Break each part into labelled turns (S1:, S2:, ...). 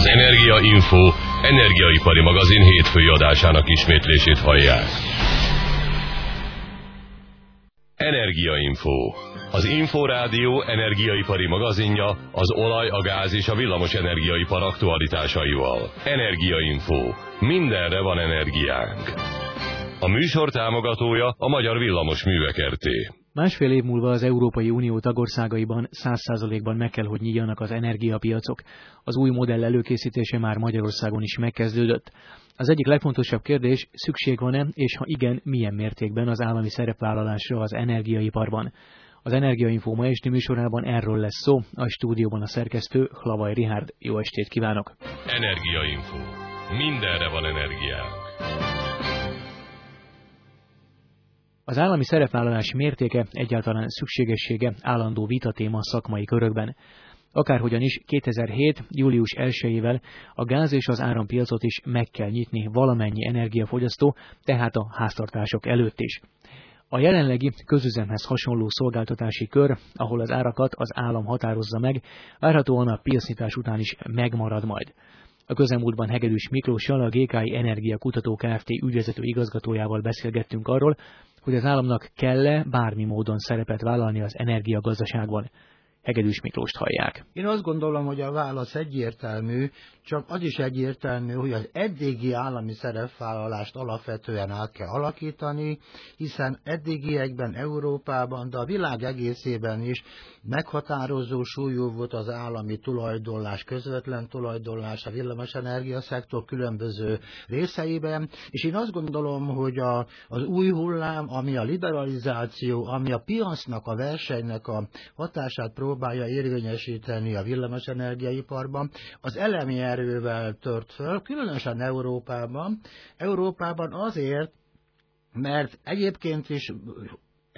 S1: Az Energia Info energiaipari magazin hétfői adásának ismétlését hallják. Energia Info. Az Inforádió energiaipari magazinja az olaj, a gáz és a villamos energiaipar aktualitásaival. Energia Info. Mindenre van energiánk. A műsor támogatója a Magyar Villamos Művek RT.
S2: Másfél év múlva az Európai Unió tagországaiban 100%-ban meg kell, hogy nyíljanak az energiapiacok. Az új modell előkészítése már Magyarországon is megkezdődött. Az egyik legfontosabb kérdés, szükség van-e, és ha igen, milyen mértékben az állami szerepvállalásra az energiaiparban. Az Energiainfo ma esti műsorában erről lesz szó, a stúdióban a szerkesztő Hlavaj Rihárd. Jó estét kívánok!
S1: Energiainfo. Mindenre van energiánk.
S2: Az állami szerepvállalás mértéke egyáltalán szükségessége állandó vitatéma szakmai körökben. Akárhogyan is 2007. július 1-ével a gáz és az árampiacot is meg kell nyitni valamennyi energiafogyasztó, tehát a háztartások előtt is. A jelenlegi közüzemhez hasonló szolgáltatási kör, ahol az árakat az állam határozza meg, várhatóan a piacnyitás után is megmarad majd. A közelmúltban Hegedűs Miklóssal, a GKI Energia Kutató Kft. ügyvezető igazgatójával beszélgettünk arról, hogy az államnak kell-e bármi módon szerepet vállalni az energiagazdaságban. Hegedűs Miklóst hallják.
S3: Én azt gondolom, hogy a válasz egyértelmű, csak az is egyértelmű, hogy az eddigi állami szerepvállalást alapvetően át kell alakítani, hiszen eddigiekben Európában, de a világ egészében is meghatározó súlyú volt az állami tulajdonlás, közvetlen tulajdonlás a villamosenergia szektor különböző részeiben, és én azt gondolom, hogy a, az új hullám, ami a liberalizáció, ami a piacnak, a versenynek a hatását próbálja érvényesíteni a villamosenergiaiparban, az elemi erővel tört föl, különösen Európában. Európában azért, mert egyébként is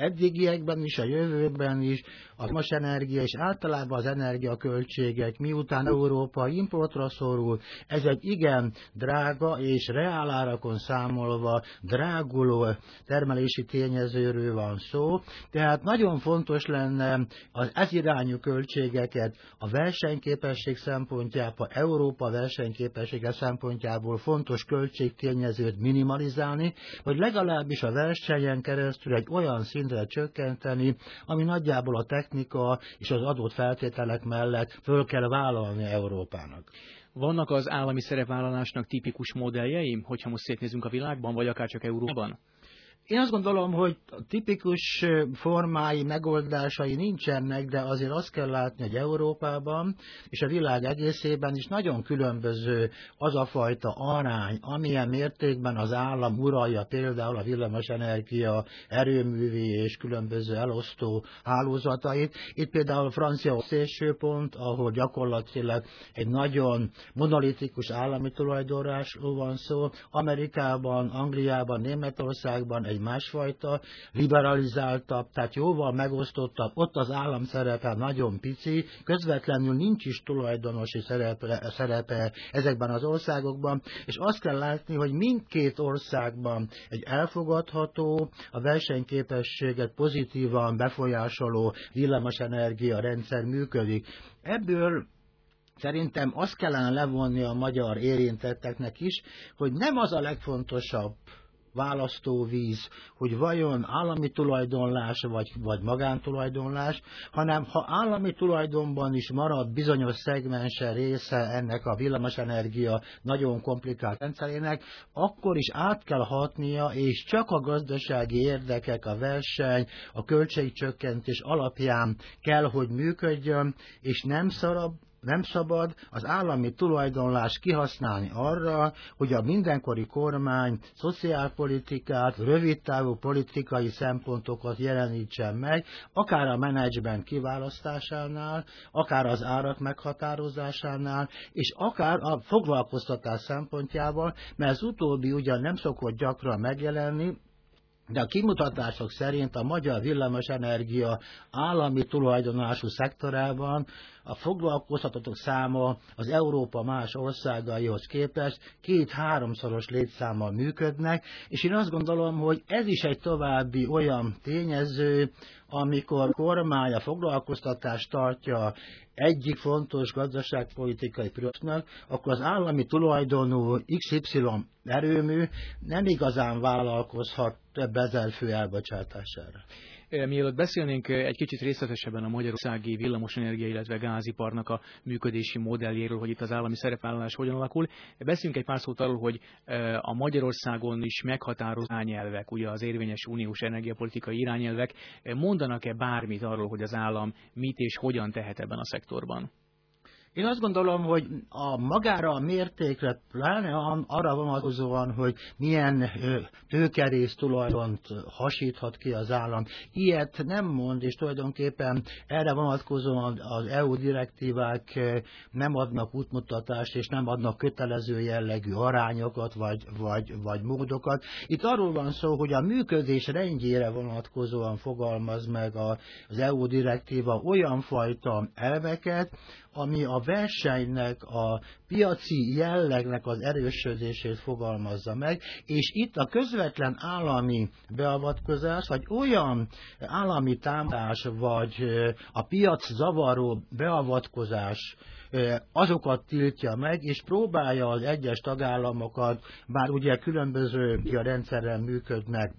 S3: eddigiekben is, a jövőben is a energia és általában az energiaköltségek, miután Európa importra szorul, ez egy igen drága és reálárakon számolva dráguló termelési tényezőről van szó, tehát nagyon fontos lenne az ez irányú költségeket a versenyképesség szempontjából, Európa versenyképessége szempontjából fontos költségtényezőt minimalizálni, vagy legalábbis a versenyen keresztül egy olyan szintre csökkenteni, ami nagyjából a technika és az adott feltételek mellett föl kell vállalni Európának.
S2: Vannak az állami szerepvállalásnak tipikus modelljei, hogyha most szétnézünk a világban, vagy akár csak Európában?
S3: Én azt gondolom, hogy tipikus formái, megoldásai nincsenek, de azért azt kell látni, hogy Európában és a világ egészében is nagyon különböző az a fajta arány, amilyen mértékben az állam uralja például a villamosenergia erőművi és különböző elosztó hálózatait. Itt például francia szélsőpont, ahol gyakorlatilag egy nagyon monolitikus állami tulajdonrásról van szó. Amerikában, Angliában, Németországban egy másfajta, liberalizáltabb, tehát jóval megosztottabb, ott az állam szerepe nagyon pici, közvetlenül nincs is tulajdonosi szerepe, szerepe ezekben az országokban, és azt kell látni, hogy mindkét országban egy elfogadható, a versenyképességet pozitívan befolyásoló villamosenergia rendszer működik. Ebből Szerintem azt kellene levonni a magyar érintetteknek is, hogy nem az a legfontosabb választóvíz, hogy vajon állami tulajdonlás vagy, vagy magántulajdonlás, hanem ha állami tulajdonban is marad bizonyos szegmense része ennek a villamosenergia nagyon komplikált rendszerének, akkor is át kell hatnia, és csak a gazdasági érdekek, a verseny, a költségcsökkentés alapján kell, hogy működjön, és nem szarab, nem szabad az állami tulajdonlást kihasználni arra, hogy a mindenkori kormány szociálpolitikát, rövidtávú politikai szempontokat jelenítsen meg, akár a menedzsment kiválasztásánál, akár az árak meghatározásánál, és akár a foglalkoztatás szempontjával, mert az utóbbi ugyan nem szokott gyakran megjelenni, de a kimutatások szerint a magyar villamosenergia állami tulajdonású szektorában a foglalkoztatottak száma az Európa más országaihoz képest két-háromszoros létszámmal működnek, és én azt gondolom, hogy ez is egy további olyan tényező, amikor kormány a foglalkoztatást tartja egyik fontos gazdaságpolitikai prioritásnak, akkor az állami tulajdonú XY erőmű nem igazán vállalkozhat több ezer fő elbocsátására.
S2: Mielőtt beszélnénk egy kicsit részletesebben a magyarországi villamosenergia, illetve gáziparnak a működési modelljéről, hogy itt az állami szerepvállalás hogyan alakul, beszéljünk egy pár szót arról, hogy a Magyarországon is meghatározott irányelvek, ugye az érvényes uniós energiapolitikai irányelvek, mondanak-e bármit arról, hogy az állam mit és hogyan tehet ebben a szektorban?
S3: Én azt gondolom, hogy a magára a mértékre, pláne arra vonatkozóan, hogy milyen tőkerész tulajdont hasíthat ki az állam, ilyet nem mond, és tulajdonképpen erre vonatkozóan az EU direktívák nem adnak útmutatást, és nem adnak kötelező jellegű arányokat, vagy, vagy, vagy módokat. Itt arról van szó, hogy a működés rendjére vonatkozóan fogalmaz meg az EU direktíva olyan fajta elveket, ami a versenynek, a piaci jellegnek az erősödését fogalmazza meg, és itt a közvetlen állami beavatkozás, vagy olyan állami támadás, vagy a piac zavaró beavatkozás, azokat tiltja meg, és próbálja az egyes tagállamokat, bár ugye különböző rendszerrel működnek,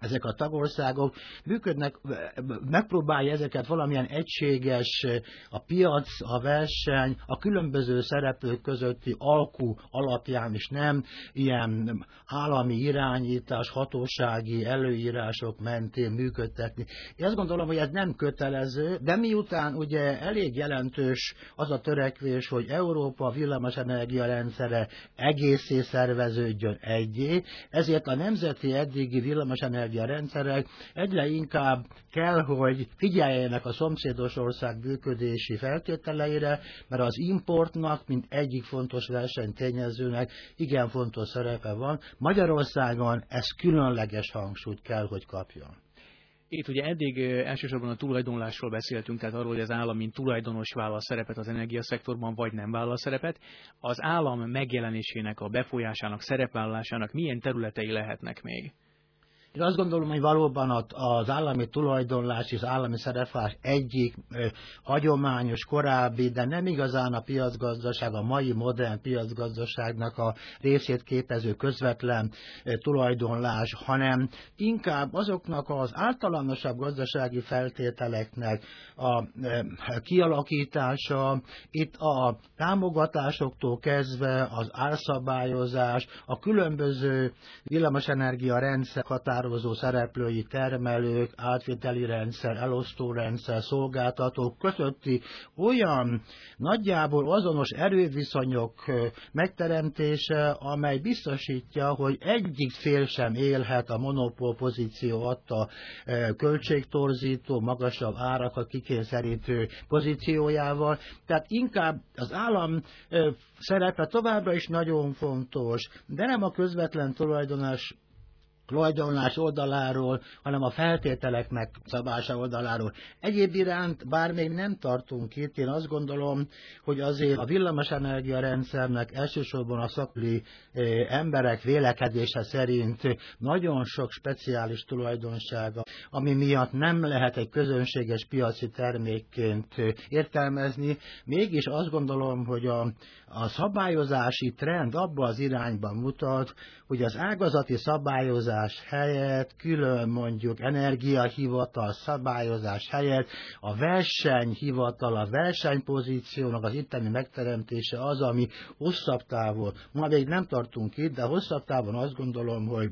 S3: ezek a tagországok működnek, megpróbálja ezeket valamilyen egységes, a piac, a verseny, a különböző szereplők közötti alkú alapján is nem ilyen állami irányítás, hatósági előírások mentén működtetni. Én azt gondolom, hogy ez nem kötelező, de miután ugye elég jelentős az a törekvés, hogy Európa villamosenergia rendszere egészé szerveződjön egyé, ezért a nemzeti eddigi villamosenergia energiarendszerek egyre inkább kell, hogy figyeljenek a szomszédos ország működési feltételeire, mert az importnak, mint egyik fontos versenytényezőnek igen fontos szerepe van. Magyarországon ez különleges hangsúlyt kell, hogy kapjon.
S2: Itt ugye eddig elsősorban a tulajdonlásról beszéltünk, tehát arról, hogy az állam mint tulajdonos vállal szerepet az energiaszektorban, vagy nem vállal szerepet. Az állam megjelenésének, a befolyásának, szerepvállalásának milyen területei lehetnek még?
S3: Én azt gondolom, hogy valóban az állami tulajdonlás és az állami szereplás egyik hagyományos, korábbi, de nem igazán a piacgazdaság, a mai modern piacgazdaságnak a részét képező közvetlen tulajdonlás, hanem inkább azoknak az általánosabb gazdasági feltételeknek a kialakítása, itt a támogatásoktól kezdve az árszabályozás, a különböző villamosenergia rendszer határ meghatározó szereplői termelők, átvételi rendszer, elosztó rendszer, szolgáltatók közötti olyan nagyjából azonos erőviszonyok megteremtése, amely biztosítja, hogy egyik fél sem élhet a monopól pozíció adta költségtorzító, magasabb árakat kikényszerítő pozíciójával. Tehát inkább az állam szerepe továbbra is nagyon fontos, de nem a közvetlen tulajdonos tulajdonlás oldaláról, hanem a feltételek megszabása oldaláról. Egyéb iránt, bár még nem tartunk itt, én azt gondolom, hogy azért a villamosenergia rendszernek elsősorban a szakli eh, emberek vélekedése szerint nagyon sok speciális tulajdonsága, ami miatt nem lehet egy közönséges piaci termékként eh, értelmezni. Mégis azt gondolom, hogy a, a szabályozási trend abba az irányba mutat, hogy az ágazati szabályozás helyett, külön mondjuk energiahivatal szabályozás helyett a versenyhivatal, a versenypozíciónak az itteni megteremtése az, ami hosszabb távon, ma még nem tartunk itt, de hosszabb távon azt gondolom, hogy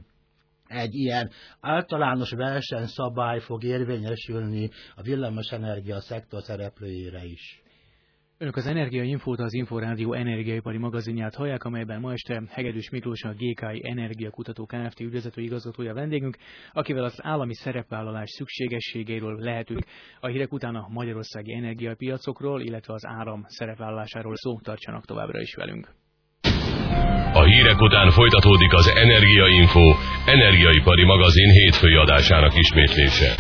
S3: egy ilyen általános versenyszabály fog érvényesülni a villamosenergia szektor szereplőire is.
S2: Önök az Energia Infót, az Inforádió energiaipari magazinját hallják, amelyben ma este Hegedűs Miklós, a GKI Energiakutató Kft. ügyvezető igazgatója vendégünk, akivel az állami szerepvállalás szükségességéről lehetünk. A hírek után a magyarországi energiapiacokról, illetve az áram szerepvállalásáról szó tartsanak továbbra is velünk.
S1: A hírek után folytatódik az Energia Info, energiaipari magazin hétfői adásának ismétlése.